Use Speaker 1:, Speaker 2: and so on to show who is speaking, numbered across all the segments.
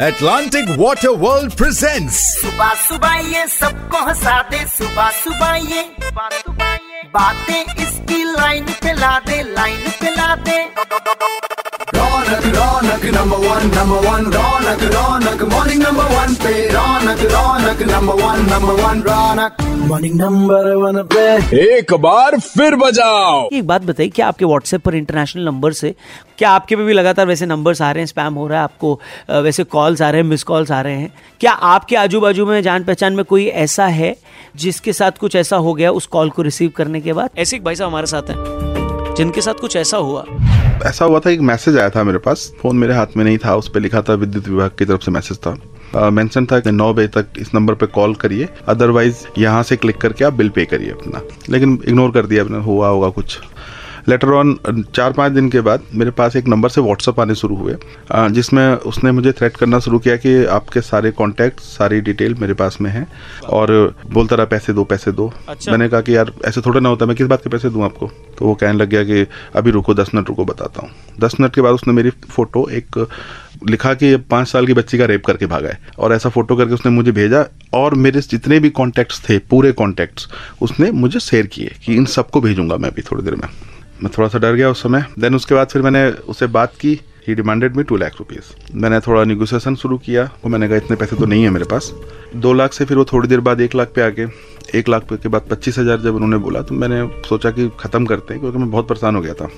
Speaker 1: Atlantic Water World presents
Speaker 2: सुबह सुबह ये सबको हंसा दे सुबह सुबह ये। बातें इसकी लाइन पे ला दे लाइन पे ला दे
Speaker 3: Raunak Raunak number one number one Raunak Raunak morning number one पे Raunak Raunak number one number one Raunak morning number one पे
Speaker 1: एक बार फिर बजाओ।
Speaker 4: एक बात बताइए क्या आपके व्हाट्सएप पर इंटरनेशनल नंबर से क्या आपके पे भी लगातार वैसे नंबर्स आ रहे हैं स्पैम हो रहा है आपको वैसे कॉल्स आ रहे हैं मिस कॉल्स आ रहे हैं? क्या आपके आजू बाजू में जान पहचान में कोई ऐसा है जिसके साथ कुछ ऐसा हो गया उस कॉल को रिसीव करने के बाद? ऐसे एक भाई साहब हमारे साथ हैं जिनके साथ कुछ ऐसा हुआ।
Speaker 5: ऐसा हुआ था एक मैसेज आया था मेरे पास। फ़ोन मेरे हाथ में नहीं था, उस पर लिखा था विद्युत विभाग की तरफ़ से मैसेज था। मेंशन था कि नौ बजे तक इस नंबर पे कॉल करिए, अदरवाइज़ यहाँ से क्लिक करके आप बिल पे करिए अपना। लेकिन इग्नोर कर दिया, अपने हुआ होगा कुछ। लेटर ऑन चार पाँच दिन के बाद मेरे पास एक नंबर से व्हाट्सअप आने शुरू हुए जिसमें उसने मुझे थ्रेट करना शुरू किया कि आपके सारे कॉन्टैक्ट सारी डिटेल मेरे पास में है और बोलता रहा पैसे दो पैसे दो।
Speaker 4: अच्छा।
Speaker 5: मैंने कहा कि यार ऐसे थोड़ा ना होता मैं किस बात के पैसे दूँ आपको? तो वो कहने लग गया कि अभी रुको दस मिनट रुको बताता हूँ। दस मिनट के बाद उसने मेरी फ़ोटो एक लिखा कि पाँच साल की बच्ची का रेप करके भागा है और ऐसा फ़ोटो करके उसने मुझे भेजा और मेरे जितने भी कॉन्टैक्ट्स थे पूरे कॉन्टैक्ट्स उसने मुझे शेयर किए कि इन सबको भेजूँगा मैं अभी थोड़ी देर में। मैं थोड़ा सा डर गया उस समय। देन उसके बाद फिर मैंने उससे बात की। He demanded me two lakh rupees मैंने थोड़ा निगोसिएशन शुरू किया। वो मैंने कहा, इतने पैसे तो नहीं है मेरे पास। दो लाख से फिर वो थोड़ी देर बाद एक लाख पे आ गए एक लाख के बाद पच्चीस हज़ार जब उन्होंने बोला तो मैंने सोचा कि ख़त्म करते हैं, क्योंकि मैं बहुत परेशान हो गया था।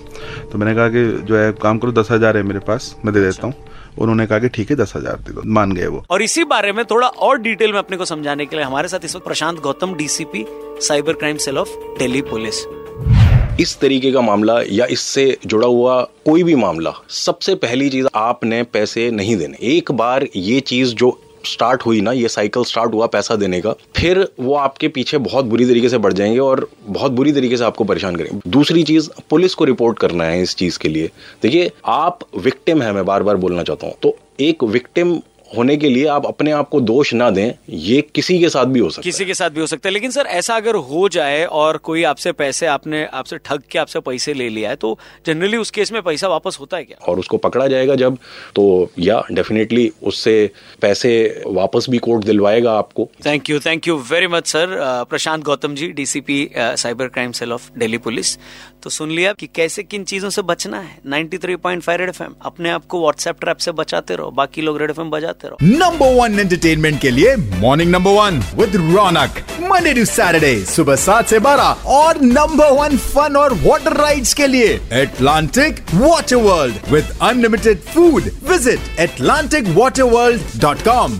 Speaker 5: तो मैंने कहा कि, जो है, काम करो, दस हज़ार है मेरे पास, मैं दे देता हूँ। उन्होंने कहा कि, ठीक है, दस हज़ार दे दो। मान गए वो।
Speaker 4: और इसी बारे में थोड़ा और डिटेल में अपने को समझाने के लिए हमारे साथ इस वक्त Prashant Gautam DCP cyber crime cell of Delhi police
Speaker 6: इस तरीके का मामला या इससे जुड़ा हुआ कोई भी मामला, सबसे पहली चीज़ आपने पैसे नहीं देने। एक बार ये चीज़ जो स्टार्ट हुई ना, ये साइकिल स्टार्ट हुआ पैसा देने का, फिर वो आपके पीछे बहुत बुरी तरीके से बढ़ जाएँगे और बहुत बुरी तरीके से आपको परेशान करेंगे। दूसरी चीज़, पुलिस को रिपोर्ट करना है इस चीज़ के लिए। देखिए, आप विक्टिम है, मैं बार बार बोलना चाहता हूँ। तो एक विक्टिम होने के लिए आप अपने आप को दोष ना दें ये किसी के साथ भी हो सकता है।
Speaker 4: किसी के साथ भी हो सकता है। लेकिन सर ऐसा अगर हो जाए और कोई आपसे पैसे आपने आपसे ठग के आपसे पैसे ले लिया है तो जनरली उस केस में पैसा वापस होता है क्या?
Speaker 6: और उसको पकड़ा जाएगा जब तो या डेफिनेटली उससे पैसे वापस भी कोर्ट दिलवाएगा आपको।
Speaker 4: Thank you thank you very much sir Prashant Gautam ji DCP cyber crime cell of Delhi police तो सुन लिया कि कैसे किन चीज़ों से बचना है? 93.5 रेड एफएम अपने आप को व्हाट्सएप ट्रैप से बचाते रहो बाकी लोग रेड एफएम बजाते रहो।
Speaker 1: नंबर वन एंटरटेनमेंट के लिए morning number one with Raunak Monday to Saturday सुबह सात से बारह। और नंबर वन फन और वाटर राइड्स के लिए Atlantic water world with unlimited food visit Atlantic water world dot com